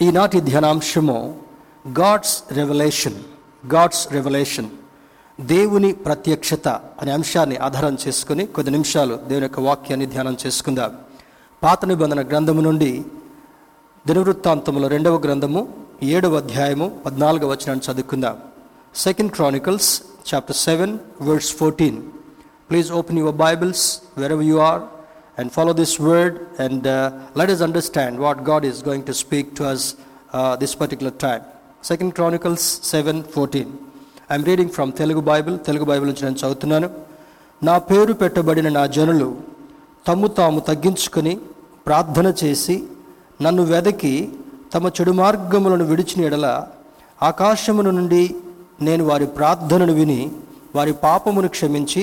ఈనాటి ధ్యానాంశము God's revolution God's revolution దేవుని ప్రత్యక్షత అనే అంశాన్ని ఆధారం చేసుకుని కొద్ది నిమిషాలు దేవుని యొక్క వాక్యాన్ని ధ్యానం చేసుకుందాం. పాత నిబంధన గ్రంథము నుండి దినవృత్తాంతముల రెండవ గ్రంథము ఏడవ అధ్యాయము పద్నాలుగవ వచనాన్ని చదువుకుందాం. Second Chronicles chapter seven words fourteen please open your Bibles where you are and follow this word and uh, let understand understand what is is to speak to us this uh, this second Chronicles seven fourteen I'm reading from Telugu Bible Telugu Bible నుంచి నేను చదువుతున్నాను నా పేరు పెట్టబడిన నా జనులు తమ్ము తాము తగ్గించుకొని ప్రార్థన చేసి నన్ను వెదకి తమ చెడు మార్గములను విడిచిన ఎడల ఆకాశమును నుండి నేను వారి ప్రార్థనను విని వారి పాపమును క్షమించి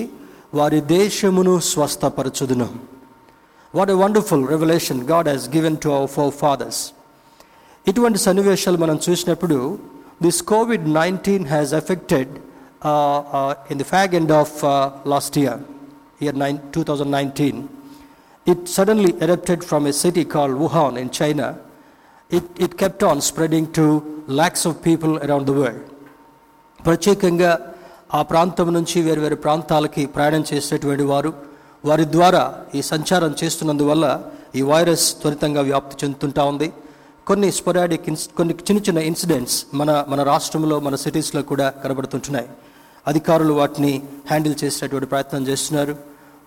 వారి దేశమును స్వస్థపరచుదును what a wonderful revolution God has given to our forefathers ఇటువంటి సన్నివేశాలు మనం చూసినప్పుడు this covid nineteen has affected in the fag end of last year year nine two thousand nineteen it suddenly erupted from a city call Wuhan in China it it kept on spreading to lakhs of people around the world ప్రత్యేకంగా ఆ ప్రాంతం నుంచి వేరు వేరు ప్రాంతాలకి ప్రయాణం చేసేటువంటి వారు వారి ద్వారా ఈ సంచారం చేస్తున్నందువల్ల ఈ వైరస్ త్వరితంగా వ్యాప్తి చెందుతుంటా ఉంది. కొన్ని స్పొరాడిక్ ఇన్స్ కొన్ని చిన్న చిన్న ఇన్సిడెంట్స్ మన మన రాష్ట్రంలో మన సిటీస్లో కూడా కనబడుతుంటున్నాయి. అధికారులు వాటిని హ్యాండిల్ చేసేటువంటి ప్రయత్నం చేస్తున్నారు.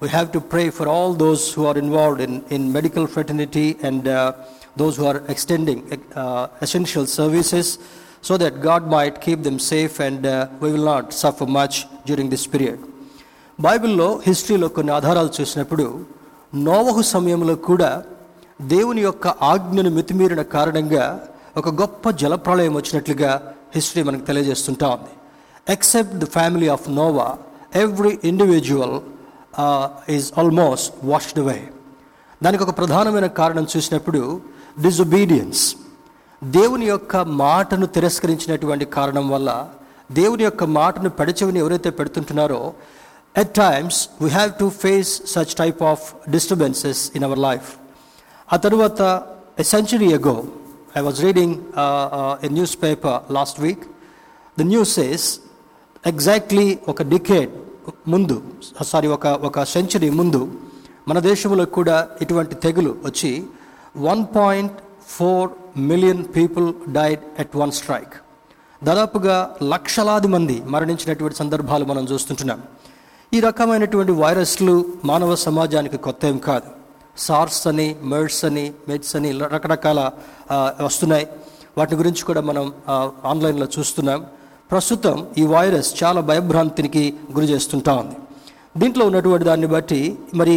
We have to pray for all those who are involved in in medical fraternity and those who are extending essential services so that God might keep them safe and we will not suffer much during this period బైబిల్లో హిస్టరీలో కొన్ని ఆధారాలు చూసినప్పుడు నోవహు సమయంలో కూడా దేవుని యొక్క ఆజ్ఞను మితిమీరిన కారణంగా ఒక గొప్ప జలప్రళయం వచ్చినట్లుగా హిస్టరీ మనకు తెలియజేస్తుంటా ఉంది. Except the family of Noah every individual is almost washed away దానికి ఒక ప్రధానమైన కారణం చూసినప్పుడు డిజొబీడియన్స్ దేవుని యొక్క మాటను తిరస్కరించినటువంటి కారణం వల్ల దేవుని యొక్క మాటను పెడచెవిని ఎవరైతే పెడుతుంటున్నారో at times we have to face such type of disturbances in our life ఆ తర్వాత a century ago I was reading a newspaper last week the news is exactly ఒక డికేడ్ ముందు సారీ ఒక ఒక సెంచరీ ముందు మన దేశంలో కూడా ఇటువంటి తెగులు వచ్చి one point four million people died at one strike దాదాపుగా లక్షలాది మంది మరణించినటువంటి సందర్భాలు మనం చూస్తుంటున్నాం ఈ రకమైనటువంటి వైరస్లు మానవ సమాజానికి కొత్త ఏం కాదు. సార్స్ అని మెర్స్ అని మెడ్స్ అని రకరకాల వస్తున్నాయి. వాటి గురించి కూడా మనం ఆన్లైన్లో చూస్తున్నాం. ప్రస్తుతం ఈ వైరస్ చాలా భయభ్రాంతికి గురి చేస్తుంటా ఉంది. దీంట్లో ఉన్నటువంటి దాన్ని బట్టి మరి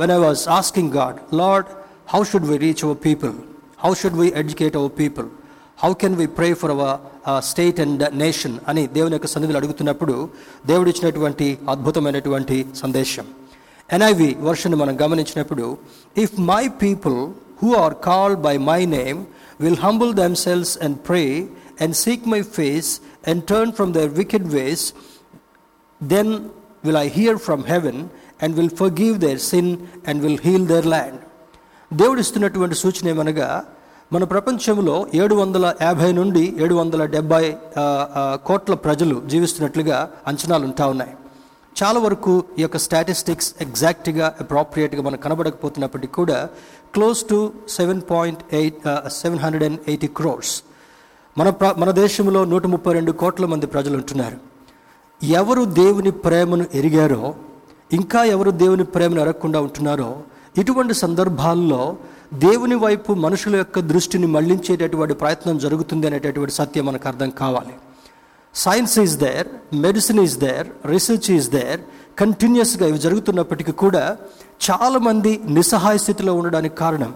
when I was asking God Lord how should we reach our people how should we educate our people how can we pray for our state and nation అని దేవుని యొక్క సన్నిధిలో అడుగుతున్నప్పుడు దేవుడు ఇచ్చినటువంటి అద్భుతమైనటువంటి సందేశం. ఎన్ఐవి వర్షన్ మనం గమనించినప్పుడు if my people who are called by my name will humble themselves and pray and seek my face and turn from their wicked ways then will I hear from heaven and will forgive their sin and will heal their land దేవుడు ఇస్తున్నటువంటి సూచన ఏమనగా మన ప్రపంచంలో ఏడు వందల యాభై నుండి ఏడు వందల డెబ్బై కోట్ల ప్రజలు జీవిస్తున్నట్లుగా అంచనాలు ఉంటా ఉన్నాయి. చాలా వరకు ఈ యొక్క స్టాటిస్టిక్స్ ఎగ్జాక్ట్గా అప్రాప్రియేట్గా మనకు కనబడకపోతున్నప్పటికీ కూడా close to seven point eight seven hundred and eighty crores. మన ప్ర మన దేశంలో నూట ముప్పై రెండు కోట్ల మంది ప్రజలు ఉంటున్నారు ఎవరు దేవుని ప్రేమను ఎరిగారో ఇంకా ఎవరు దేవుని ప్రేమను ఎరగకుండా ఉంటున్నారో ఇటువంటి సందర్భాల్లో దేవుని వైపు మనుషుల యొక్క దృష్టిని మళ్ళించేటటువంటి ప్రయత్నం జరుగుతుంది అనేటటువంటి సత్యం మనకు అర్థం కావాలి. Science is there medicine is there research is there కంటిన్యూస్గా ఇవి జరుగుతున్నప్పటికీ కూడా చాలామంది నిస్సహాయ స్థితిలో ఉండడానికి కారణం.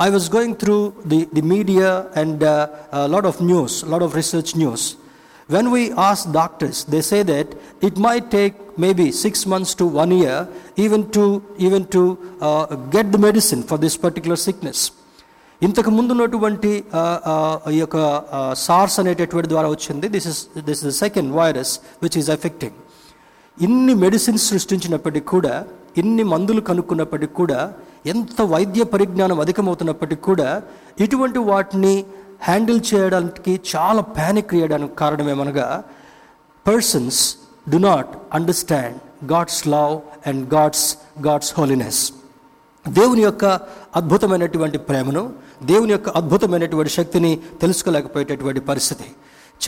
I was going through the the media and lot of news lot of research news when we ask doctors they say that it might take maybe 6 months to 1 year even to even to uh, get the medicine for this particular sickness. ఇంతకు ముందున్నటువంటి ఈ యొక్క sirs అనేటటువంటి ద్వారా వచ్చింది. This is this is the second virus which is effecting ఇన్ని medicines సృష్టించినప్పటికీ కూడా ఇన్ని మందులు కనుక్కున్నప్పటికీ కూడా ఎంత వైద్య పరిజ్ఞానం అధికమవుతున్నప్పటికీ కూడా ఇటువంటి వాటిని హ్యాండిల్ చేయడానికి చాలా ప్యానిక్ క్రియడానికి కారణం ఏమనగా persons do not understand God's love and God's God's holiness దేవుని యొక్క అద్భుతమైనటువంటి ప్రేమను దేవుని యొక్క అద్భుతమైనటువంటి శక్తిని తెలుసుకోలేకపోయేటటువంటి పరిస్థితి.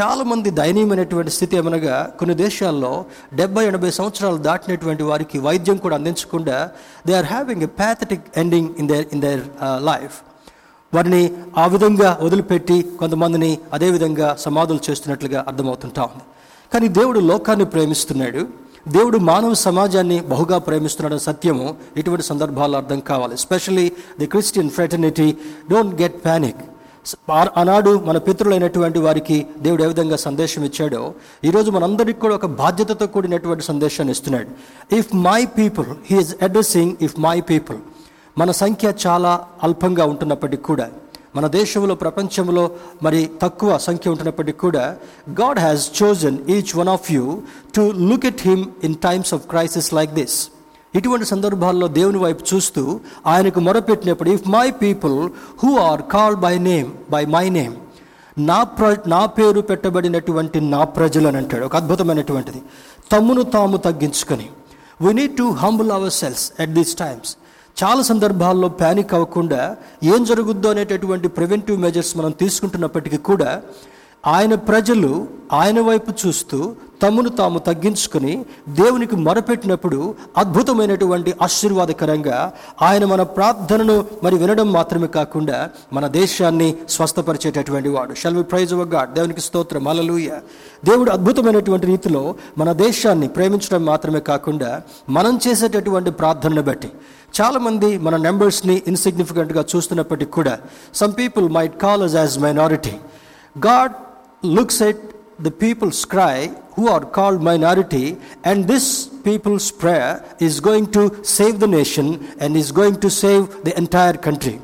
చాలామంది దయనీయమైనటువంటి స్థితి ఏమనగా కొన్ని దేశాల్లో డెబ్బై ఎనభై సంవత్సరాలు దాటినటువంటి వారికి వైద్యం కూడా అందించకుండా they are having a pathetic ending in their in their life వారిని ఆ విధంగా వదిలిపెట్టి కొంతమందిని అదేవిధంగా సమాధులు చేస్తున్నట్లుగా అర్థమవుతుంటా ఉంది. కానీ దేవుడు లోకాన్ని ప్రేమిస్తున్నాడు. దేవుడు మానవ సమాజాన్ని బహుగా ప్రేమిస్తున్నాడని సత్యము ఇటువంటి సందర్భాల్లో అర్థం కావాలి. Especially the Christian fraternity don't get panic ఆనాడు మన పితృలైనటువంటి వారికి దేవుడు ఏ విధంగా సందేశం ఇచ్చాడో ఈరోజు మనందరికీ కూడా ఒక బాధ్యతతో కూడినటువంటి సందేశాన్ని ఇస్తున్నాడు. If my people he is addressing if my people మన సంఖ్య చాలా అల్పంగా ఉంటున్నప్పటికీ కూడా మన దేశంలో ప్రపంచంలో మరి తక్కువ సంఖ్య ఉంటున్నప్పటికీ కూడా God has chosen each one of you to look at him in times of crisis like this ఇటువంటి సందర్భాల్లో దేవుని వైపు చూస్తూ ఆయనకు మొరపెట్టినప్పుడు if my people who are called by name by my name నా ప్ర నా పేరు పెట్టబడినటువంటి నా ప్రజలు అని అంటాడు. ఒక అద్భుతమైనటువంటిది. తమ్మును తాము తగ్గించుకొని we need to humble our selves at these times చాలా సందర్భాల్లో ప్యానిక్ అవ్వకుండా ఏం జరుగుద్దో అనేటటువంటి ప్రివెంటివ్ మెజర్స్ మనం తీసుకుంటున్నప్పటికీ కూడా ఆయన ప్రజలు ఆయన వైపు చూస్తూ తమను తాము తగ్గించుకొని దేవునికి మొరపెట్టినప్పుడు అద్భుతమైనటువంటి ఆశీర్వాదకరంగా ఆయన మన ప్రార్థనను మరి వినడం మాత్రమే కాకుండా మన దేశాన్ని స్వస్థపరిచేటటువంటి వాడు. షల్ వి ప్రైజ్ గాడ్ దేవునికి స్తోత్రం. అలలుయ దేవుడు అద్భుతమైనటువంటి రీతిలో మన దేశాన్ని ప్రేమించడం మాత్రమే కాకుండా మనం చేసేటటువంటి ప్రార్థనను బట్టి చాలామంది మన నెంబర్స్ని ఇన్సిగ్నిఫికెంట్గా చూస్తున్నప్పటికీ కూడా some people might call us as minority God looks at the people's cry who are called minority and this people's prayer is going to save the nation and is going to save the entire country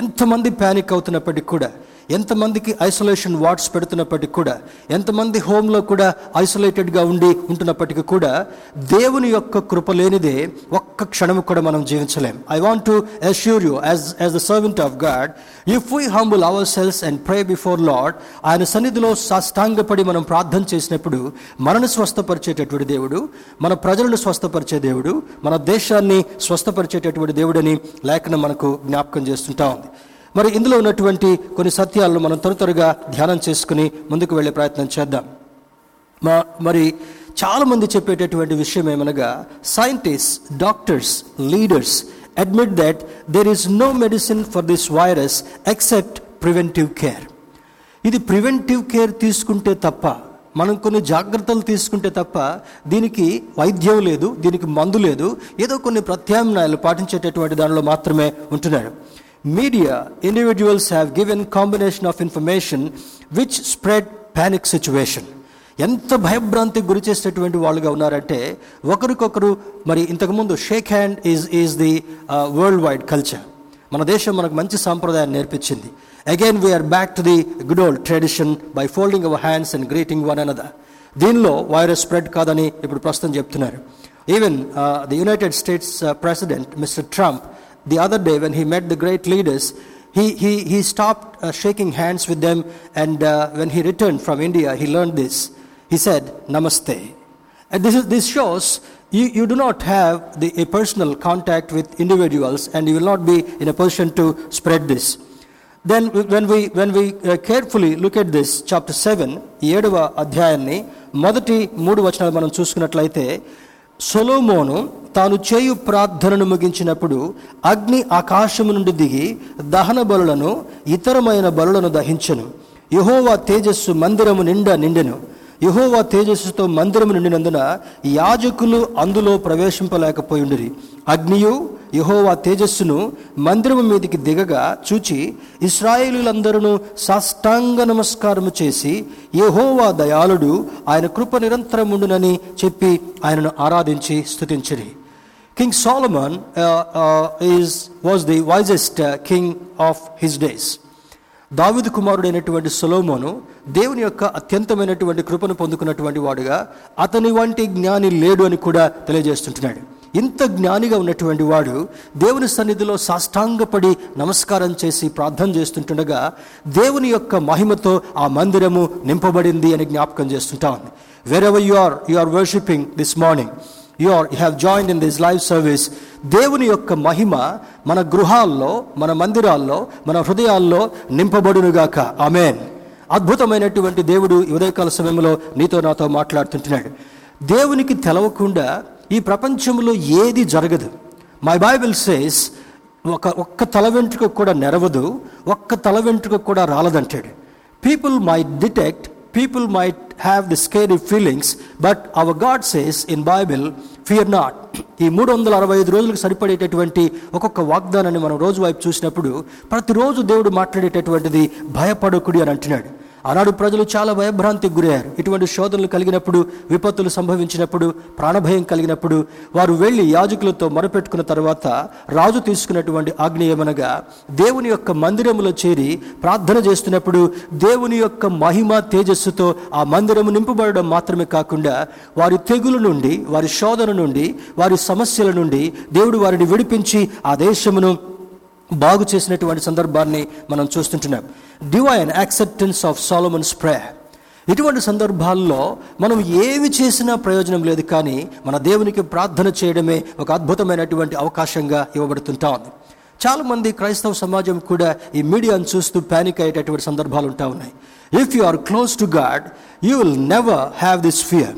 ఎంతమంది panic అవుతున్నప్పటికీ కూడా ఎంతమందికి isolation wards పెడుతున్నప్పటికీ కూడా ఎంతమంది హోమ్లో కూడా ఐసోలేటెడ్గా ఉండి ఉంటున్నప్పటికీ కూడా దేవుని యొక్క కృప లేనిదే ఒక్క క్షణము కూడా మనం జీవించలేం. I want to assure you as as the servant of God if we humble our selves and pray before Lord ఆయన సన్నిధిలో సాష్టాంగపడి మనం ప్రార్థన చేసినప్పుడు మనను స్వస్థపరిచేటటువంటి దేవుడు మన ప్రజలను స్వస్థపరిచే దేవుడు మన దేశాన్ని స్వస్థపరిచేటటువంటి దేవుడని లేఖనం మనకు జ్ఞాపకం చేస్తుంటా ఉంది. మరి ఇందులో ఉన్నటువంటి కొన్ని సత్యాలను మనం త్వర త్వరగా ధ్యానం చేసుకుని ముందుకు వెళ్ళే ప్రయత్నం చేద్దాం. మా మరి చాలామంది చెప్పేటటువంటి విషయం ఏమనగా scientist doctors leaders admit that there is no medicine for this virus except preventive care ఇది ప్రివెంటివ్ కేర్ తీసుకుంటే తప్ప మనం కొన్ని జాగ్రత్తలు తీసుకుంటే తప్ప దీనికి వైద్యం లేదు దీనికి మందు లేదు ఏదో కొన్ని ప్రత్యామ్నాయాలు పాటించేటటువంటి దానిలో మాత్రమే ఉంటున్నాడు. Media individuals have given combination of information which spread panic situation ఎంత భయభ్రాంతికి గురి చేసేటటువంటి వాళ్ళుగా ఉన్నారంటే ఒకరికొకరు మరి ఇంతకుముందు shake hand is is the world wide culture మన దేశం మనకు మంచి సాంప్రదాయాన్ని నేర్పించింది. Again we are back to the good old tradition by folding our hands and greeting one another దీనిలో వైరస్ స్ప్రెడ్ కాదని ఇప్పుడు ప్రస్తుతం చెప్తున్నారు. Even the United States president Mister Trump the other day when he met the great leaders, he, he, he stopped uh, shaking hands with them, and uh, when he returned from India, he learned this. He said, Namaste. And this, is, this shows you, you do not have the, a personal contact with individuals, and you will not be in a position to spread this. Then, when we, when we uh, carefully look at this, chapter 7, ఏడవ అధ్యాయాన్ని మొదటి మూడు వచనాలు మనం చూసుకున్నట్లయితే సొలోమోను తాను చేయు ప్రార్థనను ముగించినప్పుడు అగ్ని ఆకాశము నుండి దిగి దహన బలులను ఇతరమైన బలులను దహించను. యహోవా తేజస్సు మందిరము నిండా నిండెను. యహోవా తేజస్సుతో మందిరము నిండినందున యాజకులు అందులో ప్రవేశింపలేకపోయిండిరి. అగ్నియు యహోవా తేజస్సును మందిరము మీదికి దిగగా చూచి ఇస్రాయేలులందరూ సాష్టాంగ నమస్కారము చేసి యహోవా దయాళుడు ఆయన కృప నిరంతరం ఉండునని చెప్పి ఆయనను ఆరాధించి స్తుతించిరి. King Solomon is was the wisest king of his days దావిదు కుమారుడైనటువంటి సొలోమోను దేవుని యొక్క అత్యంతమైనటువంటి కృపను పొందుకున్నటువంటి వాడుగా అతని వంటి జ్ఞాని లేడు అని కూడా తెలియజేస్తుంటున్నాడు. ఇంత జ్ఞానిగా ఉన్నటువంటి వాడు దేవుని సన్నిధిలో సాష్టాంగపడి నమస్కారం చేసి ప్రార్థన చేస్తుంటుండగా దేవుని యొక్క మహిమతో ఆ మందిరము నింపబడింది అని జ్ఞాపకం చేస్తుంటా ఉంది. Wherever you are you are worshiping this morning you are you have join in this live service దేవుని యొక్క మహిమ మన గృహాల్లో మన మందిరాల్లో మన హృదయాల్లో నింపబడునుగాక. ఆమెన్ అద్భుతమైనటువంటి దేవుడు ఉదయకాల సమయంలో నీతో నాతో మాట్లాడుతుంటున్నాడు. దేవునికి తెలవకుండా ఈ ప్రపంచంలో ఏది జరగదు. మై బైబిల్ సేస్ ఒక ఒక్క తల వెంట్రుక కూడా నెరవదు ఒక్క తల వెంట్రుక కూడా రాలదంటాడు. People my detect people might have the scary feelings but our God says in Bible fear not ఈ మూడు వందల అరవై ఐదు రోజులకు సరిపడేటటువంటి ఒక్కొక్క వాగ్దానాన్ని మనం రోజు వైపు చూసినప్పుడు ప్రతిరోజు దేవుడు మాట్లాడేటటువంటిది భయపడకుడి అని అంటున్నాడు. ఆనాడు ప్రజలు చాలా భయభ్రాంతికి గురయ్యారు. ఇటువంటి శోధనలు కలిగినప్పుడు విపత్తులు సంభవించినప్పుడు ప్రాణభయం కలిగినప్పుడు వారు వెళ్ళి యాజకులతో మొరపెట్టుకున్న తర్వాత రాజు తీసుకున్నటువంటి ఆజ్ఞ ఏమనగా దేవుని యొక్క మందిరములో చేరి ప్రార్థన చేస్తున్నప్పుడు దేవుని యొక్క మహిమ తేజస్సుతో ఆ మందిరము నింపబడడం మాత్రమే కాకుండా వారి తెగులు నుండి వారి శోధన నుండి వారి సమస్యల నుండి దేవుడు వారిని విడిపించి ఆ దేశమును బాగు చేసినటువంటి సందర్భాన్ని మనం చూస్తుంటున్నాం. Divine acceptance of Solomon's prayer ఇటువంటి సందర్భాల్లో మనం ఏమి చేసినా ప్రయోజనం లేదు కానీ మన దేవునికి ప్రార్థన చేయడమే ఒక అద్భుతమైనటువంటి అవకాశంగా ఇవ్వబడుతుంటా ఉంది. చాలామంది క్రైస్తవ సమాజం కూడా ఈ మీడియాను చూస్తూ ప్యానిక్ అయ్యేటటువంటి సందర్భాలు ఉంటా ఉన్నాయి. If you are close to God you will never have this fear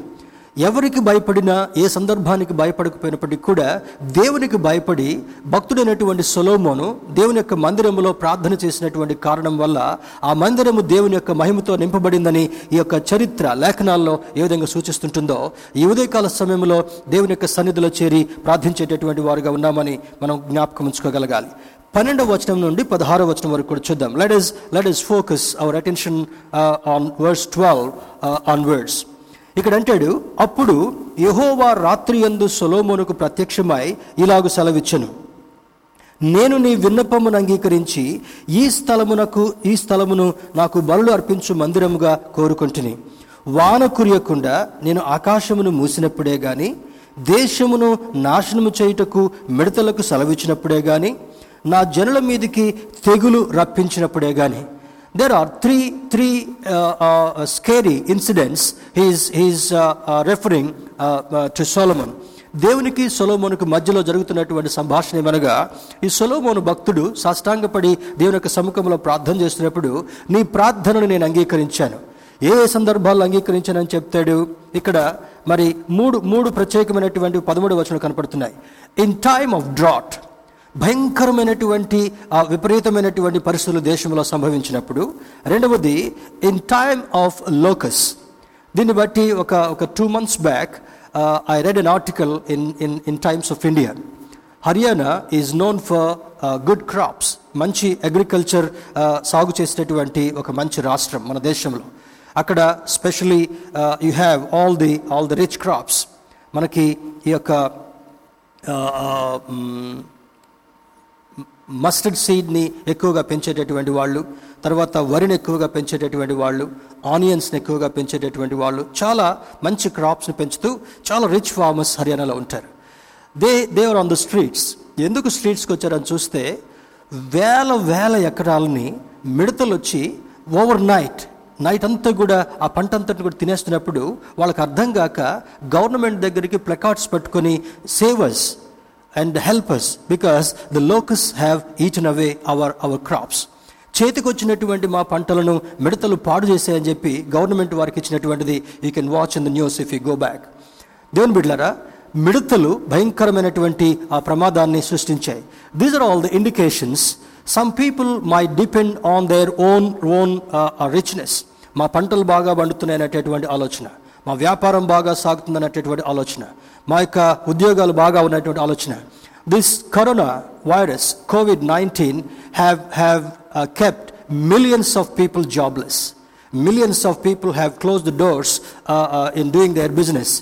ఎవరికి భయపడినా ఏ సందర్భానికి భయపడకపోయినప్పటికీ కూడా దేవునికి భయపడి భక్తుడైనటువంటి సొలోమోను దేవుని యొక్క మందిరములో ప్రార్థన చేసినటువంటి కారణం వల్ల ఆ మందిరము దేవుని యొక్క మహిమతో నింపబడిందని ఈ యొక్క చరిత్ర లేఖనాల్లో ఏ విధంగా సూచిస్తుంటుందో ఈ ఉదయకాల సమయంలో దేవుని యొక్క సన్నిధిలో చేరి ప్రార్థించేటటువంటి వారుగా ఉన్నామని మనం జ్ఞాపకం ఉంచుకోగలగాలి. పన్నెండవ వచనం నుండి పదహారవ వచనం వరకు కూడా చూద్దాం. Let us let us focus our attention on words twelve on words ఇక్కడ అంటాడు అప్పుడు యహోవా రాత్రి ఎందు సొలోమోనుకు ప్రత్యక్షమై ఇలాగు సెలవిచ్చను. నేను నీ విన్నపమును అంగీకరించి ఈ స్థలమునకు ఈ స్థలమును నాకు బలులు అర్పించు మందిరముగా కోరుకుంటుని. వాన కురియకుండా నేను ఆకాశమును మూసినప్పుడే గాని దేశమును నాశనము చేయుటకు మిడతలకు సెలవిచ్చినప్పుడే గాని నా జనుల మీదికి తెగులు రప్పించినప్పుడే గాని there are three three scary incidents scary incidents he's to uh, uh, referring to solomon. దేవునికి సొలోమోనుకు మధ్యలో జరుగుతున్నటువంటి సంభాషణ ఏమనగా ఈ సొలోమోను భక్తుడు సాష్టాంగపడి దేవుని యొక్క సముఖంలో ప్రార్థన చేస్తున్నప్పుడు నీ ప్రార్థనను నేను అంగీకరించాను. ఏ ఏ సందర్భాల్లో అంగీకరించానని చెప్తాడు? ఇక్కడ మరి మూడు మూడు ప్రత్యేకమైనటువంటి పదమూడు వచనాలు కనపడుతున్నాయి. ఇన్ టైమ్ ఆఫ్ డ్రాట్ భయంకరమైనటువంటి ఆ విపరీతమైనటువంటి పరిస్థితులు దేశంలో సంభవించినప్పుడు రెండవది ఇన్ టైమ్ ఆఫ్ లోకస్ దీన్ని బట్టి ఒక ఒక two months back I read an article in in in Times of India Haryana is known for good crops మంచి అగ్రికల్చర్ సాగు చేసేటటువంటి ఒక మంచి రాష్ట్రం మన దేశంలో. అక్కడ specially you have all the all the rich crops మనకి ఈ యొక్క మస్టర్డ్ సీడ్ని ఎక్కువగా పెంచేటటువంటి వాళ్ళు తర్వాత వరిని ఎక్కువగా పెంచేటటువంటి వాళ్ళు ఆనియన్స్ని ఎక్కువగా పెంచేటటువంటి వాళ్ళు చాలా మంచి క్రాప్స్ని పెంచుతూ చాలా రిచ్ ఫార్మర్స్ హర్యానాలో ఉంటారు. They they were on the streets ఎందుకు స్ట్రీట్స్కి వచ్చారని చూస్తే వేల వేల ఎకరాలని మిడతలు వచ్చి ఓవర్ నైట్ నైట్ అంతా కూడా ఆ పంట అంతటి కూడా తినేస్తున్నప్పుడు వాళ్ళకి అర్థం కాక గవర్నమెంట్ దగ్గరికి ప్లకార్డ్స్ పెట్టుకొని savers and helpers because the locusts have eaten away our our crops చేతికొచ్చినటువంటి మా పంటలను మిడతలు పాడు చేసాయని చెప్పి గవర్నమెంట్ వారికి ఇచ్చినటువంటిది you can watch in the news if you go back దేవుని బిడ్లరా మిడతలు భయంకరమైనటువంటి ఆ ప్రమాదాన్ని సృష్టించాయి. These are all the indications some people my depend on their own own richness మా పంటలు బాగా పండుతున్నాయి అనేటటువంటి ఆలోచన. మా వ్యాపారం బాగా సాగుతుందనేటటువంటి ఆలోచన. మా యొక్క ఉద్యోగాలు బాగా ఉన్నటువంటి ఆలోచన. This corona virus covid nineteen have have kept millions of people jobless millions of people have close the doors in doing their business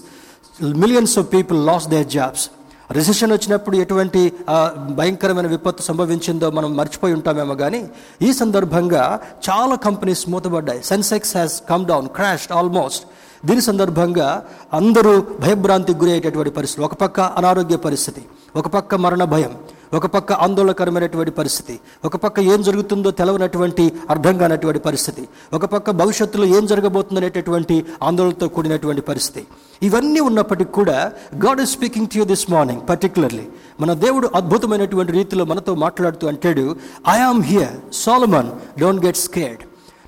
millions of people lost their jobs recession వచ్చినప్పుడు ఎటువంటి భయంకరమైన విపత్తు సంభవించిందో మనం మర్చిపోయి ఉంటామేమో కానీ ఈ సందర్భంగా చాలా companies మూతబడ్డాయి Sensex has come down crashed almost దీని సందర్భంగా అందరూ భయభ్రాంతికి గురి అయ్యేటటువంటి పరిస్థితి. ఒక పక్క అనారోగ్య పరిస్థితి ఒక పక్క మరణ భయం ఒక పక్క ఆందోళనకరమైనటువంటి పరిస్థితి ఒక పక్క ఏం జరుగుతుందో తెలవనటువంటి అర్థం కానటువంటి పరిస్థితి ఒక పక్క భవిష్యత్తులో ఏం జరగబోతుందనేటటువంటి ఆందోళనతో కూడినటువంటి పరిస్థితి. ఇవన్నీ ఉన్నప్పటికీ కూడా God is speaking to you this morning particularly మన దేవుడు అద్భుతమైనటువంటి రీతిలో మనతో మాట్లాడుతూ అంటాడు I am here Solomon don't get scared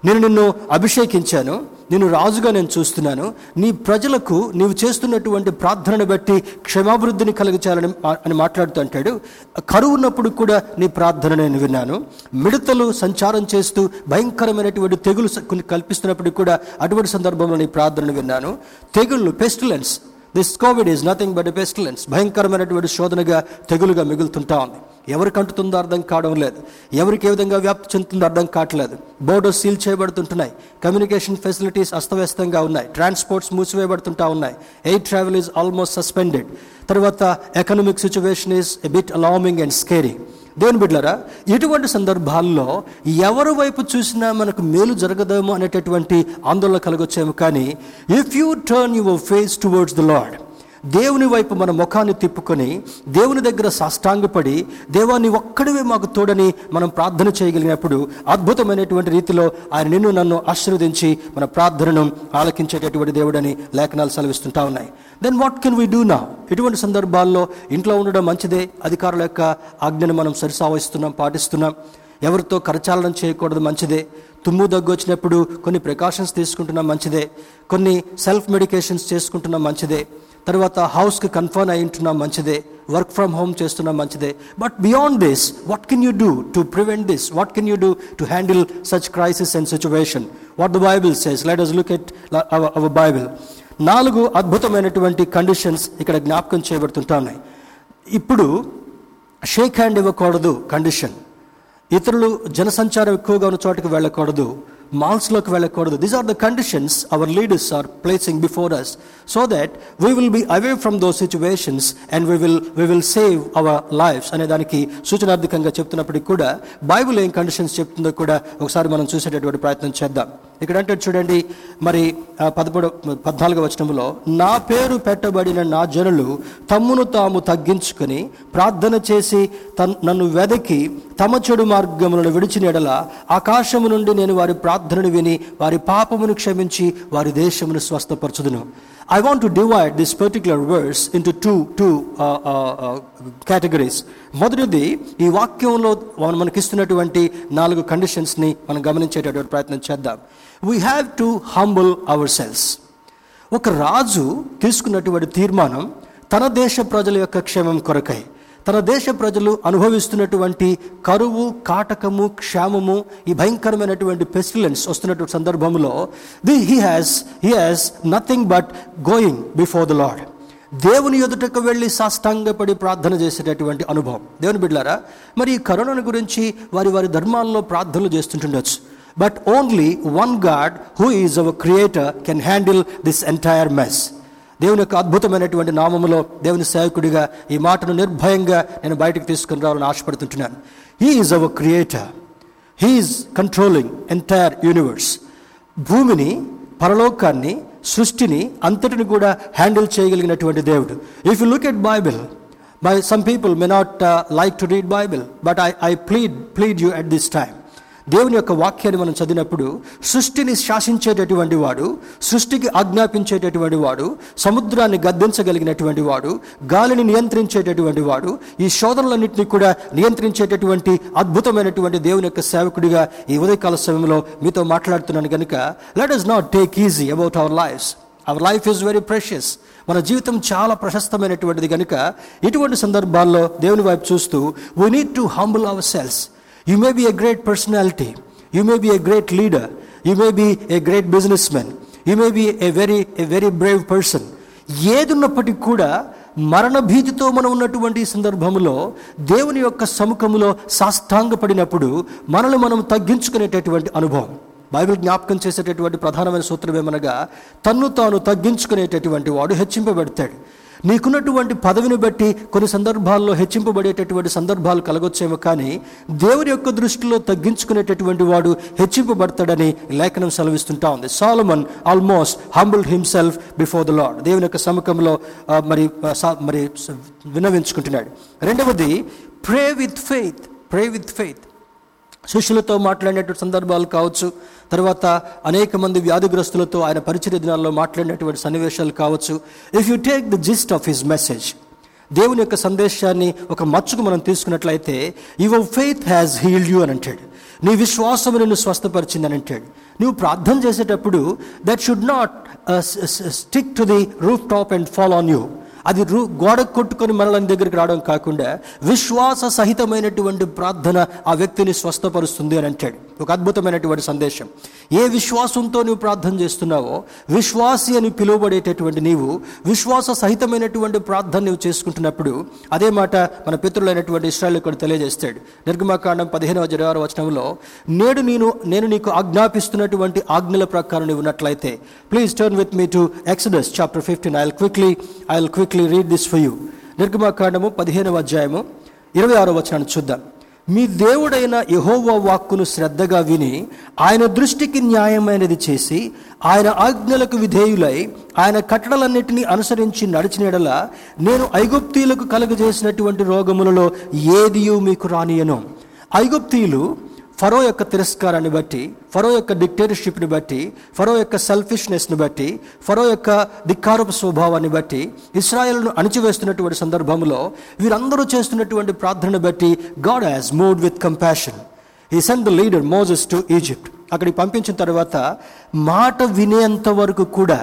నేను నిన్ను అభిషేకించాను నేను రాజుగా నేను చూస్తున్నాను. నీ ప్రజలకు నీవు చేస్తున్నటువంటి ప్రార్థనను బట్టి క్షమాభివృద్ధిని కలిగించాలని అని మాట్లాడుతూ అంటాడు. కరువు ఉన్నప్పుడు కూడా నీ ప్రార్థన నేను విన్నాను. మిడతలు సంచారం చేస్తూ భయంకరమైనటువంటి తెగులు కల్పిస్తున్నప్పటికీ కల్పిస్తున్నప్పుడు కూడా అటువంటి సందర్భంలో నీ ప్రార్థనను విన్నాను. తెగుళ్ళు pestilence this covid is nothing but pestilence భయంకరమైనటువంటి శోధనగా తెగులుగా మిగులుతుంటా ఉంది. ఎవరికి అంటుతుందో అర్థం కావడం లేదు. ఎవరికి ఏ విధంగా వ్యాప్తి చెందుతుందో అర్థం కావట్లేదు. బోర్డర్స్ సీల్ చేయబడుతుంటున్నాయి. కమ్యూనికేషన్ ఫెసిలిటీస్ అస్తవ్యస్తంగా ఉన్నాయి. ట్రాన్స్పోర్ట్స్ మూసివేయబడుతుంటా ఉన్నాయి. Air travel is almost suspended తర్వాత economic situation is a bit alarming and scary దేవుని బిడ్డలారా ఇటువంటి సందర్భాల్లో ఎవరి వైపు చూసినా మనకు మేలు జరగదేమో అనేటటువంటి ఆందోళన కలగొచ్చాము కానీ if you turn your face towards the Lord దేవుని వైపు మన ముఖాన్ని తిప్పుకొని దేవుని దగ్గర సాష్టాంగపడి దేవాన్ని ఒక్కడివే మాకు తోడని మనం ప్రార్థన చేయగలిగినప్పుడు అద్భుతమైనటువంటి రీతిలో ఆయన నిన్ను నన్ను ఆశీర్వదించి మన ప్రార్థనను ఆలకించేటటువంటి దేవుడని లేఖనాలు సెలవిస్తుంటా ఉన్నాయి. Then what can we do నా ఇటువంటి సందర్భాల్లో ఇంట్లో ఉండడం మంచిదే. అధికారుల యొక్క ఆజ్ఞను మనం సరిసావహిస్తున్నాం పాటిస్తున్నాం. ఎవరితో కరచాలనం చేయకూడదు మంచిదే. తుమ్ము దగ్గు వచ్చినప్పుడు కొన్ని ప్రికాషన్స్ తీసుకుంటున్నాం మంచిదే. కొన్ని సెల్ఫ్ మెడికేషన్స్ చేసుకుంటున్నాం మంచిదే. తర్వాత హౌస్కి కన్ఫర్మ్ అయి మంచిదే. వర్క్ ఫ్రమ్ హోమ్ చేస్తున్నా మంచిదే. But beyond this what can you do to prevent this what can you do to handle such crisis and situation what the Bible says let us look at our Bible నాలుగు అద్భుతమైనటువంటి conditions ఇక్కడ జ్ఞాపకం చేయబడుతుంటాయి ఇప్పుడు shake hand ఇవ్వకూడదు condition ఇతరులు జనసంచారం ఎక్కువగా ఉన్న చోటుకు వెళ్ళకూడదు. మాల్స్లోకి వెళ్ళకూడదు. These are the conditions our leaders are placing before us so that we will be away from those situations and we will we will save our lives అనే దానికి సూచనార్థకంగా చెప్తున్నప్పటికీ కూడా బైబుల్ ఏం కండిషన్స్ చెప్తుందో కూడా ఒకసారి మనం చూసేటటువంటి ప్రయత్నం చేద్దాం. ఇక్కడ అంటే చూడండి మరి పదమూడు పద్నాలుగో వచనంలో నా పేరు పెట్టబడిన నా జనులు తమ్మును తాము తగ్గించుకొని ప్రార్థన చేసి తన్ నన్ను వెదకి తమ చెడు మార్గములను విడిచిన ఎడల ఆకాశము నుండి నేను వారి ప్రార్థనను విని వారి పాపమును క్షమించి వారి దేశమును స్వస్థపరచుదును. I want to divide this particular words into two two categories మొదటిది ఈ వాక్యంలో మన- మనకిస్తున్నటువంటి నాలుగు కండిషన్స్ని మనం గమనించేటటువంటి ప్రయత్నం చేద్దాం. We have to humble our selves ఒక రాజు తీసుకున్నటువంటి తీర్మానం తన దేశ ప్రజల యొక్క క్షేమం కొరకై తన దేశ ప్రజలు అనుభవిస్తున్నటువంటి కరువు కాటకము క్షేమము ఈ భయంకరమైనటువంటి పెస్టిలెన్స్ వస్తున్నటువంటి సందర్భంలో the he has he has nothing but going before the Lord దేవుని ఎదుటకు వెళ్ళి సాష్టాంగపడి ప్రార్థన చేసేటటువంటి అనుభవం. దేవుని బిడ్డారా మరి ఈ కరోనాను గురించి వారి వారి ధర్మాల్లో ప్రార్థనలు చేస్తుంటుండొచ్చు. But only one God who is our creator can handle this entire mess దేవుని యొక్క అద్భుతమైనటువంటి నామములో దేవుని సేవకుడిగా ఈ మాటను నిర్భయంగా నేను బయటకు తీసుకుని రావాలని ఆశపడుతుంటున్నాను. He is our creator he is controlling entire universe భూమిని పరలోకాన్ని సృష్టిని అంతటిని కూడా హ్యాండిల్ చేయగలిగినటువంటి దేవుడు. If you look at Bible by some people may not like to read Bible but I I plead plead you at this time దేవుని యొక్క వాక్యాన్ని మనం చదివినప్పుడు సృష్టిని శాసించేటటువంటి వాడు సృష్టికి ఆజ్ఞాపించేటటువంటి వాడు సముద్రాన్ని గద్దించగలిగినటువంటి వాడు గాలిని నియంత్రించేటటువంటి వాడు ఈ శోధనలన్నింటినీ కూడా నియంత్రించేటటువంటి అద్భుతమైనటువంటి దేవుని యొక్క సేవకుడిగా ఈ ఉదయకాల సమయంలో మీతో మాట్లాడుతున్నాను కనుక let us not take easy about our lives our life is very precious మన జీవితం చాలా ప్రశస్తమైనటువంటిది కనుక ఇటువంటి సందర్భాల్లో దేవుని వైపు చూస్తూ we need to humble our selves you may be a great personality you may be a great leader you may be a great business men you may be a very a very brave person ఏది ఉన్నప్పటికీ కూడా మరణ భీతితో మనం ఉన్నటువంటి సందర్భంలో దేవుని యొక్క సముఖములో సాష్టాంగపడినప్పుడు మనల్ని మనం తగ్గించుకునేటటువంటి అనుభవం. బైబిల్ జ్ఞాపకం చేసేటటువంటి ప్రధానమైన సూత్రం ఏమనగా తన్ను తాను తగ్గించుకునేటటువంటి వాడు హెచ్చింపబెడతాడు. నీకున్నటువంటి పదవిని బట్టి కొన్ని సందర్భాల్లో హెచ్చింపబడేటటువంటి సందర్భాలు కలగొచ్చేమో కానీ దేవుని యొక్క దృష్టిలో తగ్గించుకునేటటువంటి వాడు హెచ్చింపబడతాడని లేఖనం సెలవిస్తుంటా ఉంది. Solomon almost humble himself before the Lord దేవుని యొక్క సముఖంలో మరి మరి వినవించుకుంటున్నాడు రెండవది pray with faith pray with faith. శిష్యులతో మాట్లాడినటువంటి సందర్భాలు కావచ్చు తర్వాత అనేక మంది వ్యాధిగ్రస్తులతో ఆయన పరిచయ దినాల్లో మాట్లాడినటువంటి సన్నివేశాలు కావచ్చు. If you take the gist of his message దేవుని యొక్క సందేశాన్ని ఒక మచ్చుకు మనం తీసుకున్నట్లయితే your faith has healed you అని అంటాడు. నీ విశ్వాసము నిన్ను స్వస్థపరిచింది అని అంటాడు. నువ్వు ప్రార్థన చేసేటప్పుడు that should not stick to the roof top and fall on you అది రూ గోడ కొట్టుకొని మనల్ని దగ్గరికి రావడం కాకుండా విశ్వాస సహితమైనటువంటి ప్రార్థన ఆ వ్యక్తిని స్వస్థపరుస్తుంది అని అంటాడు. ఒక అద్భుతమైనటువంటి సందేశం. ఏ విశ్వాసంతో నువ్వు ప్రార్థన చేస్తున్నావో విశ్వాసి అని పిలువబడేటటువంటి నీవు విశ్వాస సహితమైనటువంటి ప్రార్థన నువ్వు చేసుకుంటున్నప్పుడు అదే మాట మన పితృలైనటువంటి ఇస్రాయల్ ఇక్కడ తెలియజేస్తాడు. నిర్గమాకాండం పదిహేనవ జరవారు వచనంలో నేడు నేను నేను నీకు ఆజ్ఞాపిస్తున్నటువంటి ఆజ్ఞల ప్రకారం నువ్వు ఉన్నట్లయితే please turn with me to Exodus chapter fifteen I quickly I quick quickly read this for you నిర్గమాకాండము పదిహేనవ అధ్యాయము ఇరవై ఆరో వచనాన్ని చూద్దాం. మీ దేవుడైన యహోవా వాక్కును శ్రద్ధగా విని ఆయన దృష్టికి న్యాయమైనది చేసి ఆయన ఆజ్ఞలకు విధేయులై ఆయన కట్టడలన్నిటినీ అనుసరించి నడిచినడల నేను ఐగుప్తీయులకు కలుగజేసినటువంటి రోగములలో ఏదియూ మీకు రానియను. ఐగుప్తీయులు ఫరో యొక్క తిరస్కారాన్ని బట్టి ఫరో యొక్క డిక్టేటర్షిప్ని బట్టి ఫరో యొక్క సెల్ఫిష్నెస్ని బట్టి ఫరో యొక్క ధిక్కారపు స్వభావాన్ని బట్టి ఇస్రాయల్ను అణిచివేస్తున్నటువంటి సందర్భంలో వీరందరూ చేస్తున్నటువంటి ప్రార్థనను బట్టి God has moved with compassion he send the leader Moses to Egypt అక్కడికి పంపించిన తర్వాత మాట వినేంత వరకు కూడా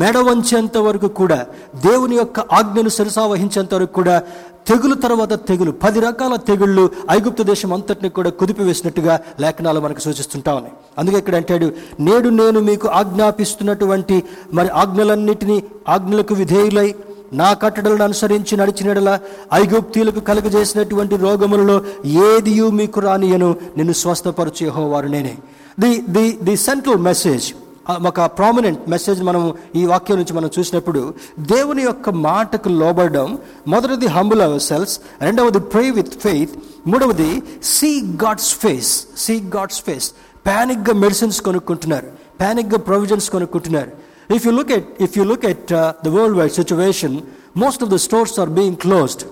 మెడ వంచేంత వరకు కూడా దేవుని యొక్క ఆజ్ఞను శిరసావహించేంత వరకు కూడా తెగులు తర్వాత తెగులు. పది రకాల తెగుళ్ళు ఐగుప్తు దేశం అంతటిని కూడా కుదిపివేసినట్టుగా లేఖనాలు మనకు సూచిస్తుంటా ఉన్నాయి. అందుకే ఇక్కడ అంటాడు నేడు నేను మీకు ఆజ్ఞాపిస్తున్నటువంటి మరి ఆజ్ఞలన్నిటినీ ఆజ్ఞలకు విధేయులై నా కట్టడలను అనుసరించి నడిచినడల ఐగుప్తీలకు కలుగజేసినటువంటి రోగములలో ఏదియు మీకు రానియను. నిన్ను స్వస్థపరచేహోవారు నేనే. The the the central message ఒక ప్రామినెంట్ మెసేజ్ మనం ఈ వాక్యం నుంచి మనం చూసినప్పుడు దేవుని యొక్క మాటకు లోబడడం మొదటిది హంబుల్ అవర్ సెల్స్ రెండవది ప్రే విత్ ఫెయిత్ మూడవది see God's face see God's face ప్యానిక్గా medicines కొనుక్కుంటున్నారు ప్యానిక్గా ప్రొవిజన్స్ కొనుక్కుంటున్నారు If you look at if you look at uh, the worldwide situation, most of the stores are being closed.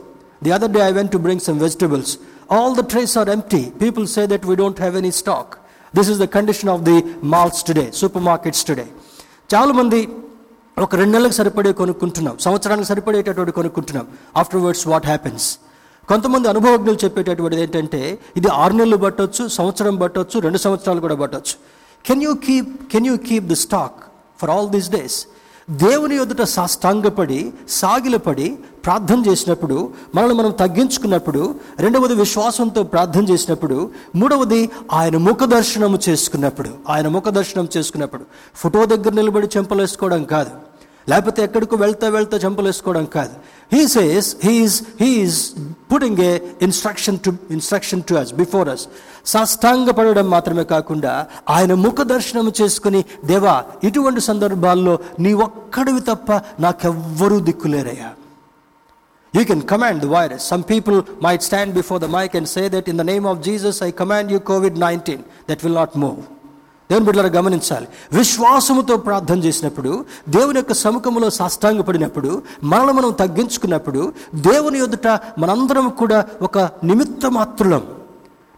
The other day I went to bring some vegetables. All the trays are empty. People say that we don't have any stock. This is the condition of the malls today, supermarkets today. చాలా మంది ఒక రెండు నెలలకు సరిపడే కొనుక్కుంటున్నాం సంవత్సరానికి సరిపడేటటువంటి కొనుక్కుంటున్నాం. ఆఫ్టర్ వర్డ్స్ వాట్ హ్యాపెన్స్ కొంతమంది అనుభవజ్ఞులు చెప్పేటటువంటిది ఏంటంటే ఇది ఆరు నెలలు పట్టొచ్చు సంవత్సరం పట్టొచ్చు రెండు సంవత్సరాలు కూడా పట్టొచ్చు. Can you keep can you keep the stock for all these days దేవుని ఎదుట సాష్టాంగపడి సాగిలపడి ప్రార్థన చేసినప్పుడు మనల్ని మనం తగ్గించుకున్నప్పుడు రెండవది విశ్వాసంతో ప్రార్థన చేసినప్పుడు మూడవది ఆయన ముఖ దర్శనము చేసుకున్నప్పుడు ఆయన ముఖ దర్శనం చేసుకున్నప్పుడు. ఫోటో దగ్గర నిలబడి చెంపలేసుకోవడం కాదు. లేకపోతే ఎక్కడికో వెళ్తా వెళ్తా వేసుకోవడం కాదు he says he is he is putting a instruction to instruction to us before us సాష్టాంగపడడం మాత్రమే కాకుండా ఆయన ముఖ దర్శనం చేసుకుని దేవా ఇటువంటి సందర్భాల్లో నీ ఒక్కడివి తప్ప నాకెవ్వరూ దిక్కులేరయ్యా you can command the virus some people might stand before the mic and say that in the name of Jesus, I command you COVID 19. That will not move. దేవుని బిడ్డలను గమనించాలి. విశ్వాసముతో ప్రార్థన చేసినప్పుడు దేవుని యొక్క సముఖంలో సాష్టాంగపడినప్పుడు మనల్ని మనం తగ్గించుకున్నప్పుడు దేవుని ఎదుట మనందరం కూడా ఒక నిమిత్త మాత్రులం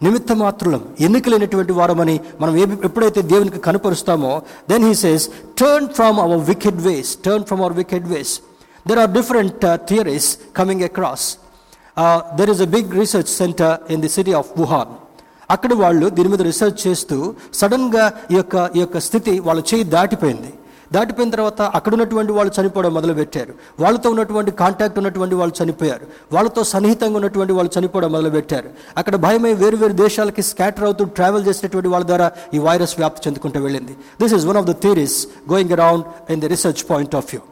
నిమిత్త మాత్రులం ఎన్నికలైనటువంటి వారమని మనం ఏ- ఎప్పుడైతే దేవునికి కనపరుస్తామో then he says turn from our wicked ways turn from our wicked ways there are different theories coming across there is a big research centre in the city of Wuhan అక్కడ వాళ్ళు దీని మీద రీసెర్చ్ చేస్తూ సడన్గా ఈ యొక్క ఈ యొక్క స్థితి వాళ్ళ చేయి దాటిపోయింది. దాటిపోయిన తర్వాత అక్కడ ఉన్నటువంటి వాళ్ళు చనిపోవడం మొదలుపెట్టారు. వాళ్ళతో ఉన్నటువంటి కాంటాక్ట్ ఉన్నటువంటి వాళ్ళు చనిపోయారు. వాళ్ళతో సన్నిహితంగా ఉన్నటువంటి వాళ్ళు చనిపోవడం మొదలుపెట్టారు. అక్కడ భయమై వేరు వేరు దేశాలకి స్కాటర్ అవుతూ ట్రావెల్ చేసినటువంటి వాళ్ళ ద్వారా ఈ వైరస్ వ్యాప్తి చెందుకుంటూ వెళ్ళింది. This is one of the theories going around in the research point of view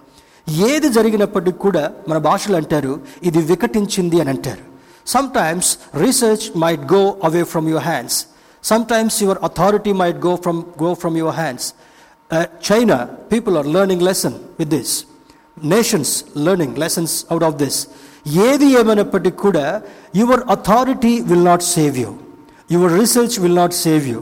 ఏది జరిగినప్పటికీ కూడా మన భాషలు అంటారు ఇది వికటించింది అని అంటారు. sometimes research might go away from your hands sometimes your authority might go from go from your hands China people are learning lesson with this nations learning lessons out of this ఏది ఏమైనప్పటికీ కూడా your authority will not save you your research will not save you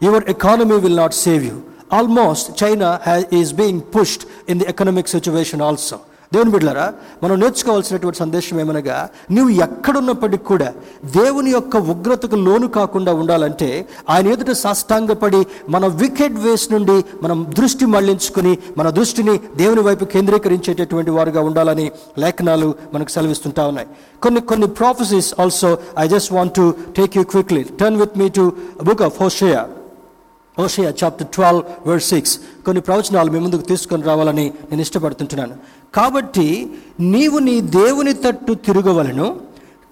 your economy will not save you almost China హ్యా is being pushed in the economic situation also దేవుని బిడ్డలారా మనం నేర్చుకోవాల్సినటువంటి సందేశం ఏమనగా నువ్వు ఎక్కడున్నప్పటికీ కూడా దేవుని యొక్క ఉగ్రతకు లోను కాకుండా ఉండాలంటే ఆయన ఎదుట సాష్టాంగపడి మన వికెట్ వేస్ నుండి మనం దృష్టి మళ్ళించుకుని మన దృష్టిని దేవుని వైపు కేంద్రీకరించేటటువంటి వారుగా ఉండాలని లేఖనాలు మనకు సెలవిస్తుంటా ఉన్నాయి. కొన్ని కొన్ని prophecies also I just want to take you quickly turn with me to book of Hosea Hosea chapter twelve word six కొన్ని ప్రవచనాలు మీ ముందుకు తీసుకొని రావాలని నేను ఇష్టపడుతుంటున్నాను. కాబట్టి నీవు నీ దేవుని తట్టు తిరగవలను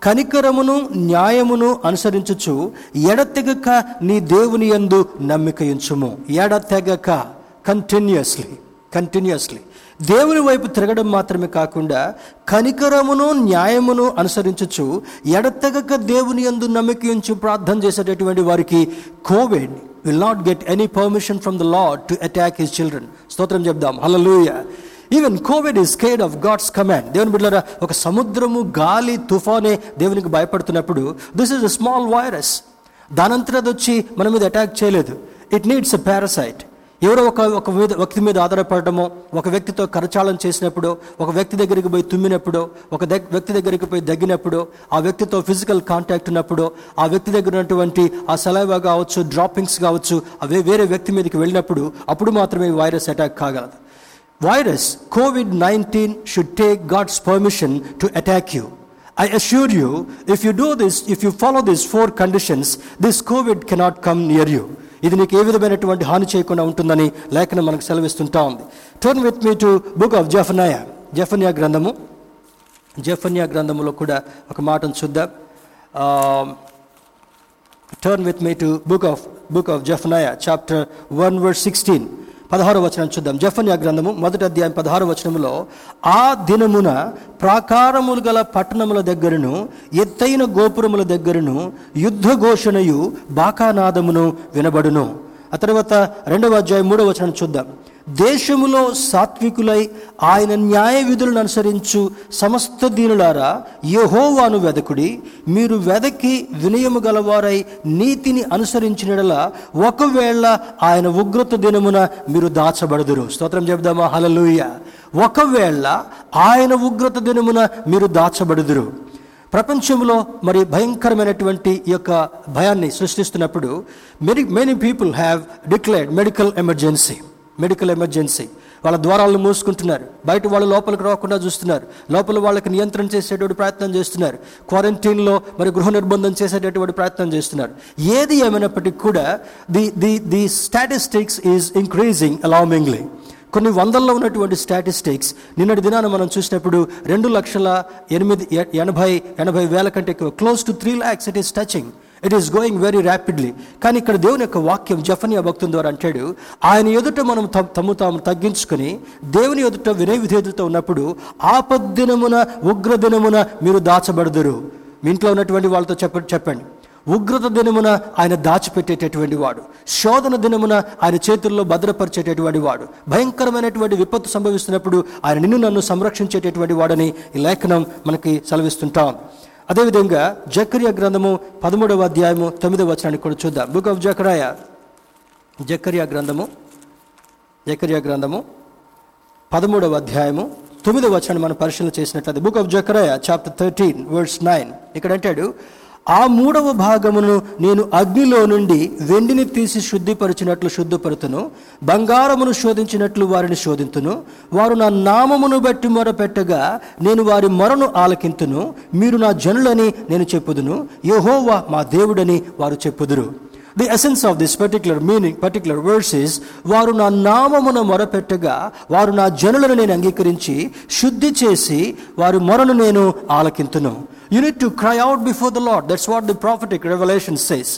కనికరమును న్యాయమును అనుసరించుచు ఎడతెగక నీ దేవుని యందు నమ్మికయుంచుము. ఎడతెగక కంటిన్యూస్లీ కంటిన్యూస్లీ దేవుని వైపు తిరగడం మాత్రమే కాకుండా కనికరమును న్యాయమును అనుసరించుచు ఎడతెగక దేవుని యందు నమ్మికయుంచు ప్రార్థన చేసేటటువంటి వారికి covid will not get any permission from the lord to attack his children స్తోత్రం చెప్దాం. హల్లెలూయా even covid is scared of God's command దేవుని బిడ్డరా ఒక సముద్రము గాలి తుఫానే దేవునికి భయపడుతున్నప్పుడు this is a small virus దానంతరం అది వచ్చి మన మీద అటాక్ చేయలేదు. ఇట్ నీడ్స్ ఎ పారసైట్ ఎవరో ఒక ఒక మీద వ్యక్తి మీద ఆధారపడటమో ఒక వ్యక్తితో కరచాలం చేసినప్పుడు ఒక వ్యక్తి దగ్గరికి పోయి తుమ్మినప్పుడు ఒక వ్యక్తి దగ్గరికి పోయి దగ్గినప్పుడు ఆ వ్యక్తితో ఫిజికల్ కాంటాక్ట్ ఉన్నప్పుడు ఆ వ్యక్తి దగ్గర ఉన్నటువంటి ఆ సెలవా కావచ్చు డ్రాపింగ్స్ కావచ్చు అవే వేరే వ్యక్తి మీదకి వెళ్ళినప్పుడు అప్పుడు మాత్రమే వైరస్ అటాక్ కాగలదు. Virus COVID 19 should take God's permission to attack you. I assure you, if you do this, if you follow these four conditions, this COVID cannot come near you. ఇది నీకు ఏ విధమైనటువంటి హాని చేయకుండా ఉంటుందని లేఖనం మనకు సెలవిస్తుంటా ఉంది turn with me to book of Zephaniah Zephaniah గ్రంథము జఫన్యా గ్రంథములో కూడా ఒక మాటను చూద్దాం turn with me to book of book of Zephaniah chapter one word sixteen పదహారు వచనం చూద్దాం. జఫన్యా గ్రంథము మొదటి అధ్యాయం పదహారు వచనములో ఆ దినమున ప్రాకారములు గల పట్టణముల దగ్గరను ఎత్తైన గోపురముల దగ్గరను యుద్ధ ఘోషణయు బాకానాదమును వినబడును. ఆ తర్వాత రెండవ అధ్యాయం మూడవ వచనం చూద్దాం. దేశములో సాత్వికులై ఆయన న్యాయ విధులను అనుసరించు సమస్త దీనులారా యహోవాను వెదకుడి మీరు వెదకి వినయము గలవారై నీతిని అనుసరించినడల ఒకవేళ ఆయన ఉగ్రత దినమున మీరు దాచబడదురు. స్తోత్రం చెబుదామా? హలలుయ ఒకవేళ ఆయన ఉగ్రత దినమున మీరు దాచబడుదురు. ప్రపంచంలో మరి భయంకరమైనటువంటి ఈ యొక్క భయాన్ని సృష్టిస్తున్నప్పుడు many many people have declared medical emergency medical emergency. వాళ్ళ ద్వారాలను మూసుకుంటున్నారు. బయట వాళ్ళు లోపలికి రాకుండా చూస్తున్నారు. లోపల వాళ్ళకి నియంత్రణ చేసేటువంటి ప్రయత్నం చేస్తున్నారు. క్వారంటైన్లో మరి గృహ నిర్బంధం చేసేటటువంటి ప్రయత్నం చేస్తున్నారు. ఏది ఏమైనప్పటికీ కూడా the the the statistics is increasing alarmingly. కొన్ని వందల్లో ఉన్నటువంటి స్టాటిస్టిక్స్ నిన్నటి దినాన మనం చూసినప్పుడు రెండు లక్షల ఎనిమిది ఎనభై ఎనభై వేల కంటే ఎక్కువ close to three lakhs it is touching. It is going very rapidly కానీ ఇక్కడ దేవుని యొక్క వాక్యం జఫనియా భక్తుల ద్వారా అంటాడు ఆయన ఎదుట మనం తమ్ము తాము తగ్గించుకొని దేవుని ఎదుట వినయ విధేయతతో ఉన్నప్పుడు ఆపద్దినమున ఉగ్రదినమున మీరు దాచబడదురు. మీ ఇంట్లో ఉన్నటువంటి వాళ్ళతో చెప్ప చెప్పండి. ఉగ్రత దినమున ఆయన దాచిపెట్టేటటువంటి వాడు. శోధన దినమున ఆయన చేతుల్లో భద్రపరిచేటటువంటి వాడు. భయంకరమైనటువంటి విపత్తు సంభవిస్తున్నప్పుడు ఆయన నిన్ను నన్ను సంరక్షించేటటువంటి వాడని ఈ లేఖనం మనకి సెలవిస్తుంటాం. అదేవిధంగా జకర్య గ్రంథము పదమూడవ అధ్యాయము తొమ్మిదవ వచనాన్ని కూడా చూద్దాం. బుక్ ఆఫ్ జకరాయ జకర్య గ్రంథము జకర్య గ్రంథము పదమూడవ అధ్యాయము తొమ్మిదవ వచనం మనం పరిశీలన చేసినట్లయితే book of Zechariah chapter thirteen words nine ఇక్కడ అంటాడు ఆ మూడవ భాగమును నేను అగ్నిలో నుండి వెండిని తీసి శుద్ధిపరిచినట్లు శుద్ధపరుతును బంగారమును శోధించినట్లు వారిని శోధింతును. వారు నా నామమును బట్టి మొరపెట్టగా నేను వారి మొరను ఆలకింతును. మీరు నా జనులని నేను చెప్పుదును. యహోవా మా దేవుడని వారు చెప్పుదురు. The essence of this particular meaning particular verses వారు నా నామమున మొరపెట్టగా వారు నా జనులను నేను అంగీకరించి శుద్ధి చేసి వారి మొరను నేను ఆలకింతును. Unite to cry out before the lord that's what the prophetic revolution says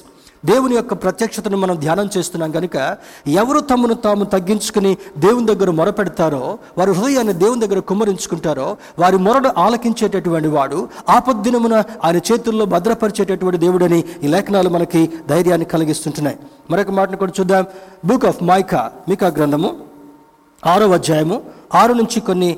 దేవుని యొక్క ప్రత్యక్షతను మనం ధ్యానం చేస్తున్నాం కనుక ఎవరు తమను తాము తగ్గించుకుని దేవుని దగ్గర మొరపెడతారో వారి హృదయాన్ని దేవుని దగ్గర కుమ్మరించుకుంటారో వారి మొరడు ఆలకించేటటువంటి వాడు ఆపద్దినమున ఆయన చేతుల్లో భద్రపరిచేటటువంటి దేవుడని ఈ లేఖనాలు మనకి ధైర్యాన్ని కలిగిస్తుంటున్నాయి. మరొక మాటను కూడా చూద్దాం. బుక్ ఆఫ్ మైకా మీకా గ్రంథము ఆరో అధ్యాయము ఆరు నుంచి కొన్ని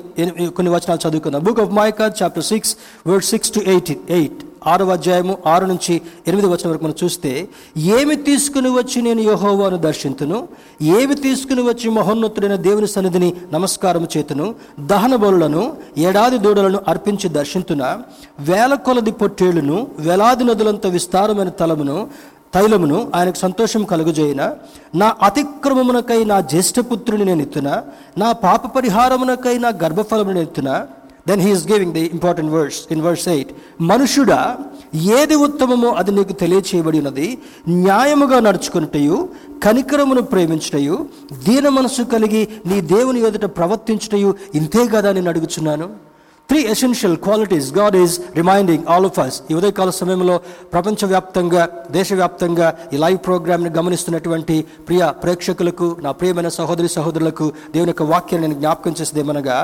కొన్ని వచనాలు చదువుకుందాం. Book of Micah chapter six word six to eight eight ఆరవ అధ్యాయము ఆరు నుంచి ఎనిమిది వచ్చిన వరకు మనం చూస్తే ఏమి తీసుకుని వచ్చి నేను యహోవాను దర్శింతును? ఏమి తీసుకుని వచ్చి మహోన్నతుడైన దేవుని సన్నిధిని నమస్కారం చేతును? దహన బలులను ఏడాది దూడలను అర్పించి దర్శింతున? వేల కొలది పొట్టేళ్ళను వేలాది నదులంత విస్తారమైన తలమును తైలమును ఆయనకు సంతోషం కలుగుజేయన? నా అతిక్రమమునకై నా జ్యేష్ఠపుత్రుని నేను ఎత్తున? నా పాప పరిహారమునకై నా గర్భఫలమును ఎత్తున? Then he is giving the important words in verse eight మనుషుడా ఏది ఉత్తమమో అది నీకు తెలియచేయబడి ఉన్నది. న్యాయముగా నడుచుకున్నటయు కనికరమును ప్రేమించుటయు దీన మనసు కలిగి నీ దేవుని ఎదుట ప్రవర్తించుటయు ఇంతే కదా నేను అడుగుచున్నాను. Three essential qualities God is reminding all of us ఈ ఉదయకాల సమయంలో ప్రపంచవ్యాప్తంగా దేశవ్యాప్తంగా ఈ లైవ్ ప్రోగ్రామ్ని గమనిస్తున్నటువంటి ప్రియ ప్రేక్షకులకు నా ప్రియమైన సహోదరి సహోదరులకు దేవుని యొక్క వాక్యాన్ని నేను జ్ఞాపకం చేసేదేమనగా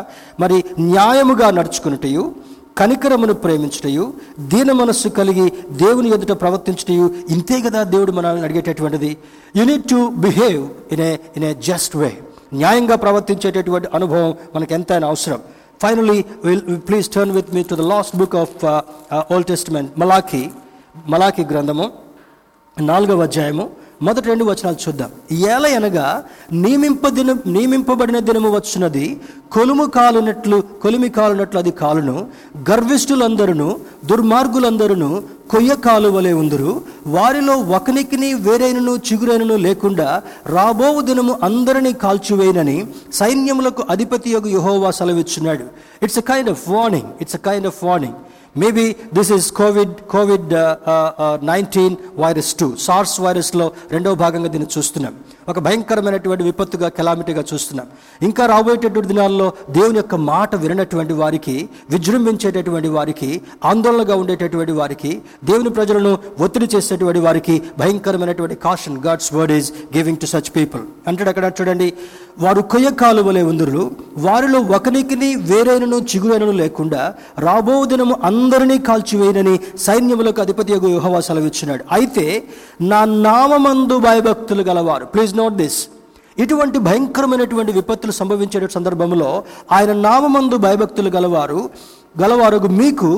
మరి న్యాయముగా నడుచుకున్నటయు కనికరమును ప్రేమించుటయు దీన మనస్సు కలిగి దేవుని ఎదుట ప్రవర్తించుటయు ఇంతే కదా దేవుడు మనల్ని అడిగేటటువంటిది. You need to behave in a in a just way న్యాయంగా ప్రవర్తించేటటువంటి అనుభవం మనకు ఎంతైనా అవసరం. Finally, we'll, please turn with me to the last book of uh, uh, Old Testament, Malachi, Malachi గ్రంథము నాలుగవ అధ్యాయము మొదటి రెండు వచనాలు చూద్దాం. ఏల అనగా నియమింప దినం నియమింపబడిన దినము వచ్చినది కొలుము కాలునట్లు కొలిమి కాలునట్లు అది కాలును గర్విష్ఠులందరూ దుర్మార్గులందరూ కొయ్య కాలు వలె ఉందరు. వారిలో ఒకనికిని వేరైనను చిగురైనను లేకుండా రాబో దినము అందరినీ కాల్చివేయనని సైన్యములకు అధిపతి యొక్క యుహోవా సెలవిచ్చున్నాడు. It's a kind of warning it's a kind of warning maybe this is covid covid nineteen virus two SARS వైరస్లో రెండవ భాగంగా దీన్ని చూస్తున్నాం ఒక భయంకరమైనటువంటి విపత్తుగా కెలామిటీగా చూస్తున్నాం. ఇంకా రాబోయేటటువంటి దినాల్లో దేవుని యొక్క మాట వినటువంటి వారికి విజృంభించేటటువంటి వారికి ఆందోళనగా ఉండేటటువంటి వారికి దేవుని ప్రజలను ఒత్తిడి చేసేటువంటి వారికి భయంకరమైనటువంటి caution God's word is giving to such people అంటాడు అక్కడ చూడండి వారు కొయ్య కాలువలే ఉందరు వారిలో ఒకనికిని వేరైనను చిగురైనను లేకుండా రాబో దినము అందరినీ కాల్చివేయనని సైన్యములకు అధిపతి యుహవా సెలవిచ్చినాడు. అయితే నా నామందు భయభక్తులు గలవారు. ప్లీజ్ నోట్ దిస్ ఇటువంటి భయంకరమైనటువంటి విపత్తులు సంభవించే సందర్భంలో ఆయన నామందు భయభక్తులు గలవారు గలవారు మీకు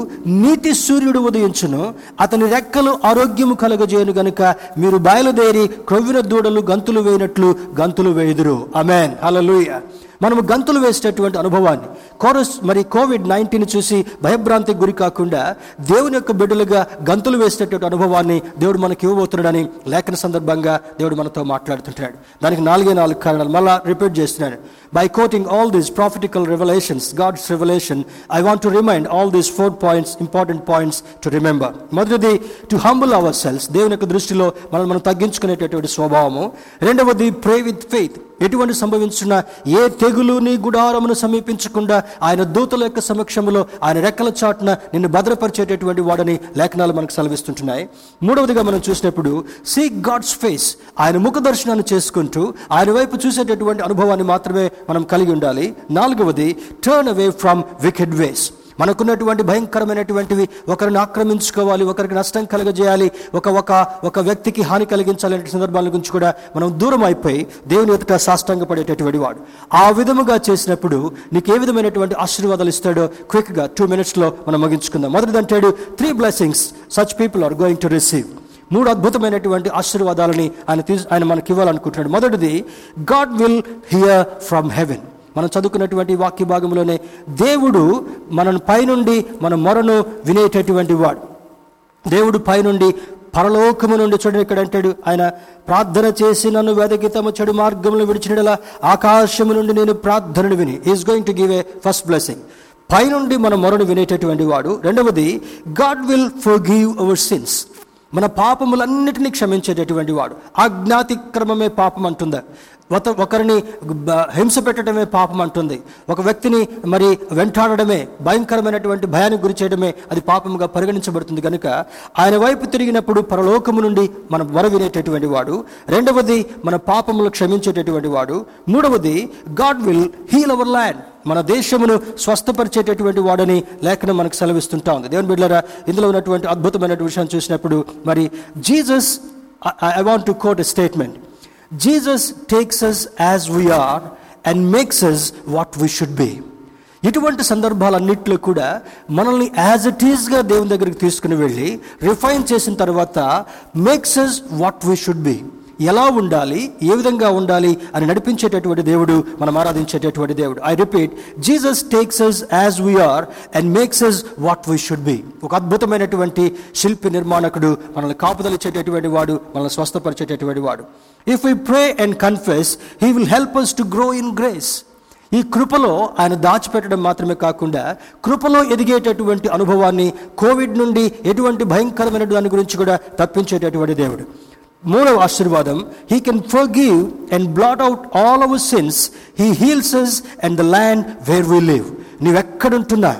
నీటి సూర్యుడు ఉదయించును. అతని రెక్కలు ఆరోగ్యము కలగజేయను గనుక మీరు బయలుదేరి క్రొవ్విన దూడలు గంతులు వేయినట్లు గంతులు వేయుదురు. అమెన్ హల్లెలూయా. మనము గంతులు వేసేటటువంటి అనుభవాన్ని. కోరస్ మరి కోవిడ్ నైన్టీన్ చూసి భయభ్రాంతికి గురి కాకుండా దేవుని యొక్క బిడ్డలుగా గంతులు వేసేటటువంటి అనుభవాన్ని దేవుడు మనకి ఇవ్వబోతున్నాడని లేఖన సందర్భంగా దేవుడు మనతో మాట్లాడుతుంటాడు. దానికి నాలుగే నాలుగు కారణాలు మళ్ళా రిపీట్ చేస్తున్నాడు. By quoting all these prophetical revelations God's revelation I want to remind all these four points important points to remember మొదటిది టు హంబుల్ అవర్ సెల్స్ దేవుని యొక్క దృష్టిలో మనం మనం తగ్గించుకునేటటువంటి స్వభావము. రెండవది ప్రే విత్ ఫెయిత్ ఎటువంటి సంభవించిన ఏ తెగులుని గుడారమును సమీపించకుండా ఆయన దూతల యొక్క సమక్షంలో ఆయన రెక్కల చాటున నిన్ను భద్రపరిచేటటువంటి వాడని లేఖనాలు మనకు సెలవిస్తుంటున్నాయి. మూడవదిగా మనం చూసినప్పుడు సీక్ గాడ్స్ ఫేస్ ఆయన ముఖ దర్శనాన్ని చేసుకుంటూ ఆయన వైపు చూసేటటువంటి అనుభవాన్ని మాత్రమే మనం కలిగి ఉండాలి. నాలుగవది turn away from wicked ways మనకున్నటువంటి భయంకరమైనటువంటివి ఒకరిని ఆక్రమించుకోవాలి ఒకరికి నష్టం కలగజేయాలి ఒక ఒక ఒక వ్యక్తికి హాని కలిగించాలనే సందర్భాల గురించి కూడా మనం దూరం అయిపోయి దేవుని ఎదుట సాష్టంగా పడేటటువంటి వాడు. ఆ విధముగా చేసినప్పుడు నీకు ఏ విధమైనటువంటి ఆశీర్వాదాలు ఇస్తాడో క్విక్గా టూ మినిట్స్లో మనం ముగించుకుందాం. మొదటిదంటాడు three blessings such people are going to receive మూడు అద్భుతమైనటువంటి ఆశీర్వాదాలని ఆయన తీసు ఆయన మనకి ఇవ్వాలనుకుంటున్నాడు మొదటిది God will hear from heaven మనం చదువుకున్నటువంటి వాక్య భాగంలోనే దేవుడు మనను పైనుండి మన మొరను వినేటటువంటి వాడు. దేవుడు పైనుండి పరలోకము నుండి చూడండి ఇక్కడ అంటాడు ఆయన ప్రార్థన చేసి నన్ను వెదకి తమ చెడు మార్గములు విడిచినలా ఆకాశము నుండి నేను ప్రార్థనను విని is going to give a first blessing పైనుండి మన మొరను వినేటటువంటి వాడు. రెండవది God will forgive our sins మన పాపములన్నిటినీ క్షమించేటటువంటి వాడు. అజ్ఞాతిక్రమమే పాపం అంటుందా. ఒకరిని హింస పెట్టడమే పాపం అంటుంది. ఒక వ్యక్తిని మరి వెంటాడడమే భయంకరమైనటువంటి భయానికి గురి చేయడమే అది పాపముగా పరిగణించబడుతుంది కనుక ఆయన వైపు తిరిగినప్పుడు పరలోకము నుండి మనం వర వినేటటువంటి వాడు. రెండవది మన పాపములు క్షమించేటటువంటి వాడు. మూడవది God will heal our land. మన దేశమును స్వస్థపరిచేటటువంటి వాడని లేఖనం మనకు సెలవిస్తుంటా ఉంది. దేవుని బిడ్డరా ఇందులో ఉన్నటువంటి అద్భుతమైన విషయం చూసినప్పుడు మరి Jesus I want to quote a statement Jesus takes us as we are and makes us what we should be ఇటువంటి సందర్భాలన్నింటిలో కూడా మనల్ని యాజ్ ఇట్ ఈస్గా దేవుని దగ్గరికి తీసుకుని వెళ్ళి రిఫైన్ చేసిన తర్వాత makes us what we should be ఎలా ఉండాలి ఏ విధంగా ఉండాలి అని నడిపించేటటువంటి దేవుడు మనం ఆరాధించేటటువంటి దేవుడు. I repeat Jesus takes us as we are and makes us what we should be ఒక అద్భుతమైనటువంటి శిల్పి నిర్మాణకుడు మనల్ని కాపుదలిచ్చేటటువంటి వాడు మనల్ని స్వస్థపరిచేటటువంటి వాడు. If we pray and confess he will help us to grow in grace ఈ కృపలో ఆయన దాచిపెట్టడం మాత్రమే కాకుండా కృపలో ఎదిగేటటువంటి అనుభవాన్ని కోవిడ్ నుండి ఎటువంటి భయంకరమైన దాని గురించి కూడా తప్పించేటటువంటి దేవుడు. మూడవ ఆశీర్వాదం he can forgive and blot out all our sins he heals us and the land where we live నీవెక్కడుంటున్నా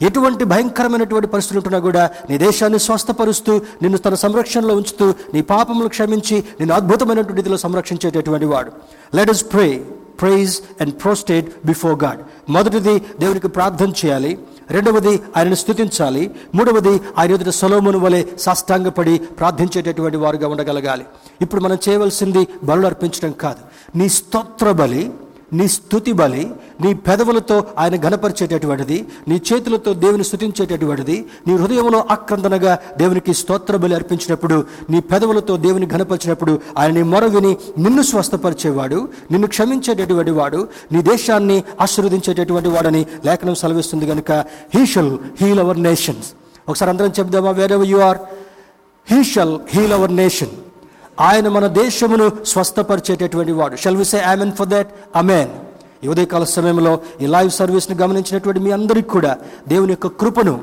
ఎటువంటి భయంకరమైనటువంటి పరిస్థితులు ఉంటున్నా కూడా నీ దేశాన్ని స్వస్థపరుస్తూ నిన్ను తన సంరక్షణలో ఉంచుతూ నీ పాపములు క్షమించి నిన్ను అద్భుతమైనటువంటి రీతిలో సంరక్షించేటటువంటి వాడు. Let us pray praise and prostrate before God మొదటిది దేవునికి ప్రార్థన చేయాలి. రెండవది ఆయనను స్థుతించాలి మూడవది ఆయన ఎదుట సొలోమును వలె సాష్టాంగపడి ప్రార్థించేటటువంటి వారుగా ఉండగలగాలి. ఇప్పుడు మనం చేయవలసింది బలు అర్పించడం కాదు. నీ స్తోత్ర బలి నీ స్థుతి బలి నీ పెదవులతో ఆయన గనపరిచేటటువంటిది నీ చేతులతో దేవుని స్థుతించేటటువంటిది నీ హృదయంలో ఆక్రందనగా దేవునికి స్తోత్ర బలి అర్పించినప్పుడు నీ పెదవులతో దేవుని ఘనపరిచినప్పుడు ఆయన నీ మొర విని నిన్ను స్వస్థపరిచేవాడు నిన్ను క్షమించేటటువంటి వాడు నీ దేశాన్ని ఆశీర్వదించేటటువంటి వాడని లేఖనం సెలవిస్తుంది కనుక he shall heal our nations ఒకసారి అందరం చెప్దామా where you are he shall heal our nation ఆయన మన దేశమును స్వస్థపరిచేటటువంటి వాడు. Shall we say amen for that amen ఈ ఉదయకాల సమయంలో ఈ లైవ్ సర్వీస్ని గమనించినటువంటి మీ అందరికీ కూడా దేవుని యొక్క కృపను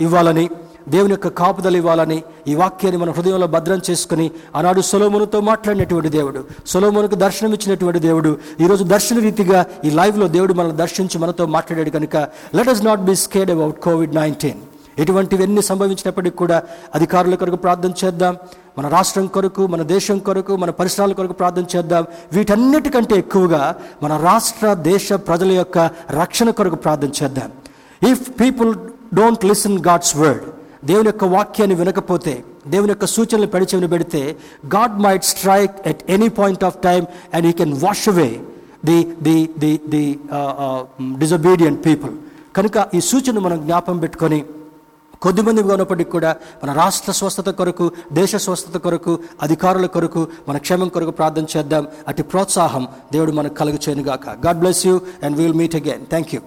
ఇవ్వాలని దేవుని యొక్క కాపుదలు ఇవ్వాలని ఈ వాక్యాన్ని మన హృదయంలో భద్రం చేసుకుని ఆనాడు సొలోమునుతో మాట్లాడినటువంటి దేవుడు సొలోమునుకు దర్శనం ఇచ్చినటువంటి దేవుడు ఈరోజు దర్శన రీతిగా ఈ లైవ్లో దేవుడు మనల్ని దర్శించి మనతో మాట్లాడాడు కనుక let us not be scared about covid nineteen ఇటువంటివన్నీ సంభవించినప్పటికీ కూడా అధికారుల కొరకు ప్రార్థన చేద్దాం. మన రాష్ట్రం కొరకు మన దేశం కొరకు మన పరిసరాల కొరకు ప్రార్థన చేద్దాం. వీటన్నిటికంటే ఎక్కువగా మన రాష్ట్ర దేశ ప్రజల యొక్క రక్షణ కొరకు ప్రార్థన చేద్దాం. If people don't listen God's word దేవుని యొక్క వాక్యాన్ని వినకపోతే దేవుని యొక్క సూచనలు పెడిచెవిని పెడితే God might strike at any point of time and you can wash away the the the the disobedient people కనుక ఈ సూచన మనం జ్ఞాపం పెట్టుకొని కొద్దిమంది ఉన్నప్పటికీ కూడా మన రాష్ట్ర స్వస్థత కొరకు దేశ స్వస్థత కొరకు అధికారుల కొరకు మన క్షేమం కొరకు ప్రార్థన చేద్దాం. అటు ప్రోత్సాహం దేవుడు మనకు కలుగు చేయనుగాక God bless you and will meet again thank you